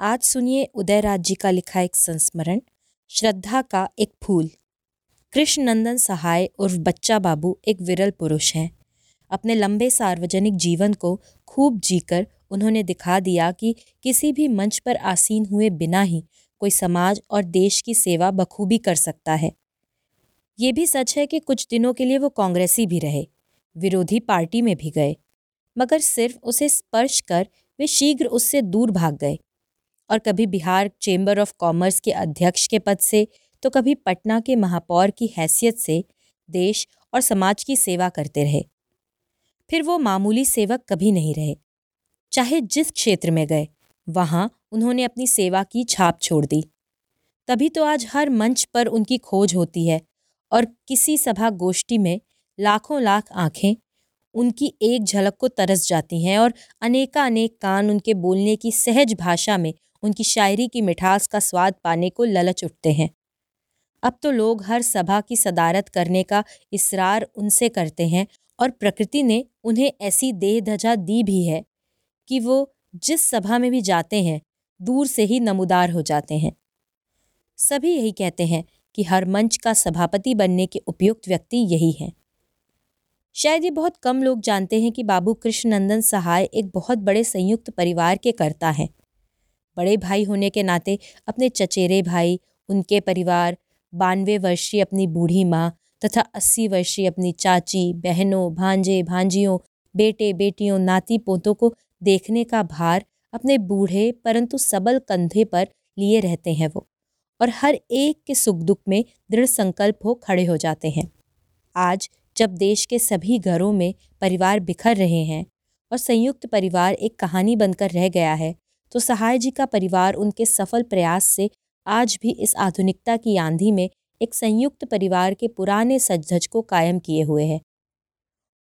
आज सुनिए उदयराज जी का लिखा एक संस्मरण, श्रद्धा का एक फूल। कृष्ण नंदन सहाय उर्फ़ बच्चा बाबू एक विरल पुरुष हैं। अपने लंबे सार्वजनिक जीवन को खूब जीकर उन्होंने दिखा दिया कि किसी भी मंच पर आसीन हुए बिना ही कोई समाज और देश की सेवा बखूबी कर सकता है। ये भी सच है कि कुछ दिनों के लिए वो कांग्रेसी भी रहे, विरोधी पार्टी में भी गए। मगर सिर्फ़ उसे स्पर्श कर वे शीघ्र उससे दूर भाग गए। और कभी बिहार चेंबर ऑफ़ कॉमर्स के अध्यक्ष के पद से तो कभी पटना के महापौर की हैसियत से देश और समाज की सेवा करते रहे। फिर वो मामूली सेवक कभी नहीं रहे। चाहे जिस क्षेत्र में गए, वहाँ उन्होंने अपनी सेवा की छाप छोड़ दी। तभी तो आज हर मंच पर उनकी खोज होती है और किसी सभा गोष्ठी में लाखों लाख आँखें उनकी एक झलक को तरस जाती हैं और अनेका अनेक कान उनके बोलने की सहज भाषा में उनकी शायरी की मिठास का स्वाद पाने को ललच उठते हैं। अब तो लोग हर सभा की सदारत करने का इसरार उनसे करते हैं और प्रकृति ने उन्हें ऐसी देह धजा दी भी है कि वो जिस सभा में भी जाते हैं, दूर से ही नमूदार हो जाते हैं। सभी यही कहते हैं कि हर मंच का सभापति बनने के उपयुक्त व्यक्ति यही हैं। शायद ये बहुत कम लोग जानते हैं कि बाबू कृष्णनंदन सहाय एक बहुत बड़े संयुक्त परिवार के कर्ता हैं। बड़े भाई होने के नाते अपने चचेरे भाई, उनके परिवार, बानवे वर्षीय अपनी बूढ़ी माँ तथा अस्सी वर्षीय अपनी चाची, बहनों, भांजे, भांजियों, बेटे, बेटियों, नाती पोतों को देखने का भार अपने बूढ़े परंतु सबल कंधे पर लिए रहते हैं वो और हर एक के सुख दुख में दृढ़ संकल्प हो खड़े हो जाते हैं। आज जब देश के सभी घरों में परिवार बिखर रहे हैं और संयुक्त परिवार एक कहानी बनकर रह गया है तो सहाय जी का परिवार उनके सफल प्रयास से आज भी इस आधुनिकता की आंधी में एक संयुक्त परिवार के पुराने सजधज को कायम किए हुए है।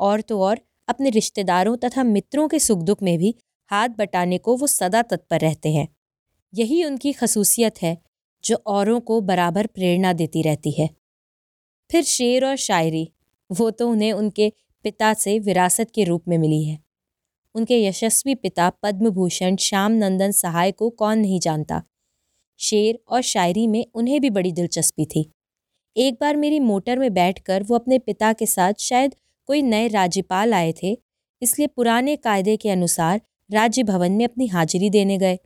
और तो और, अपने रिश्तेदारों तथा मित्रों के सुख दुख में भी हाथ बटाने को वो सदा तत्पर रहते हैं। यही उनकी खसूसियत है, जो औरों को बराबर प्रेरणा देती रहती है। फिर शेर और शायरी, वो तो उन्हें उनके पिता से विरासत के रूप में मिली है। उनके यशस्वी पिता पद्म भूषण श्याम नंदन सहाय को कौन नहीं जानता। शेर और शायरी में उन्हें भी बड़ी दिलचस्पी थी। एक बार मेरी मोटर में बैठकर वो अपने पिता के साथ शायद कोई नए राज्यपाल आए थे, इसलिए पुराने कायदे के अनुसार राज्य भवन में अपनी हाजिरी देने गए।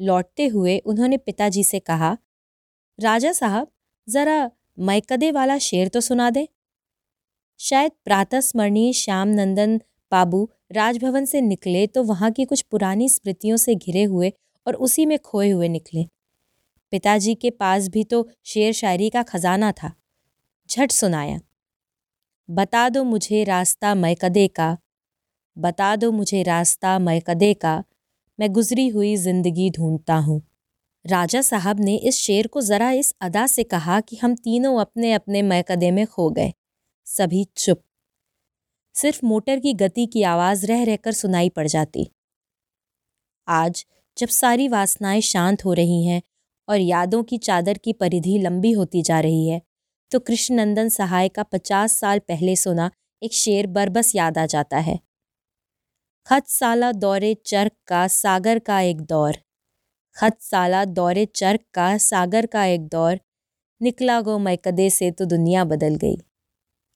लौटते हुए उन्होंने पिताजी से कहा, राजा साहब, ज़रा मैकदे वाला शेर तो सुना दे। शायद प्रातः स्मरणीय श्याम नंदन बाबू राजभवन से निकले तो वहाँ की कुछ पुरानी स्मृतियों से घिरे हुए और उसी में खोए हुए निकले। पिताजी के पास भी तो शेर शायरी का खजाना था। झट सुनाया, बता दो मुझे रास्ता मैकदे का, बता दो मुझे रास्ता मैकदे का, मैं गुजरी हुई ज़िंदगी ढूंढता हूँ। राजा साहब ने इस शेर को ज़रा इस अदा से कहा कि हम तीनों अपने अपने मैकदे में खो गए। सभी चुप सिर्फ़ मोटर की गति की आवाज़ रह रहकर सुनाई पड़ जाती। आज, जब सारी वासनाएँ शांत हो रही हैं और यादों की चादर की परिधि लंबी होती जा रही है तो कृष्णनंदन सहाय का पचास साल पहले सुना एक शेर बरबस याद आ जाता है। खत साला दौरे चर्क का सागर का एक दौर। खत साला दौरे चर्क का सागर का एक दौर। निकला गो मैकदे से तो दुनिया बदल गई।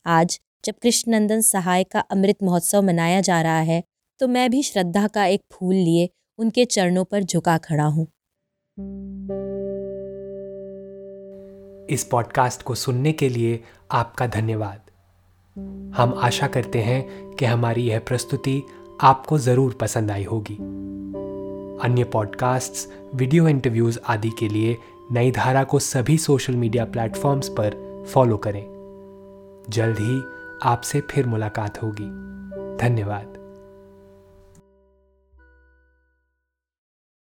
आज जब कृष्णनंदन सहाय का अमृत महोत्सव मनाया जा रहा है तो मैं भी श्रद्धा का एक फूल लिए उनके चरणों पर झुका खड़ा हूँ। इस पॉडकास्ट को सुनने के लिए आपका धन्यवाद। हम आशा करते हैं कि हमारी यह प्रस्तुति आपको ज़रूर पसंद आई होगी। अन्य पॉडकास्ट्स, वीडियो इंटरव्यूज़ आदि के लिए नई धारा को सभी सोशल मीडिया प्लेटफॉर्म्स पर फॉलो करें। जल्द ही आपसे फिर मुलाकात होगी। धन्यवाद।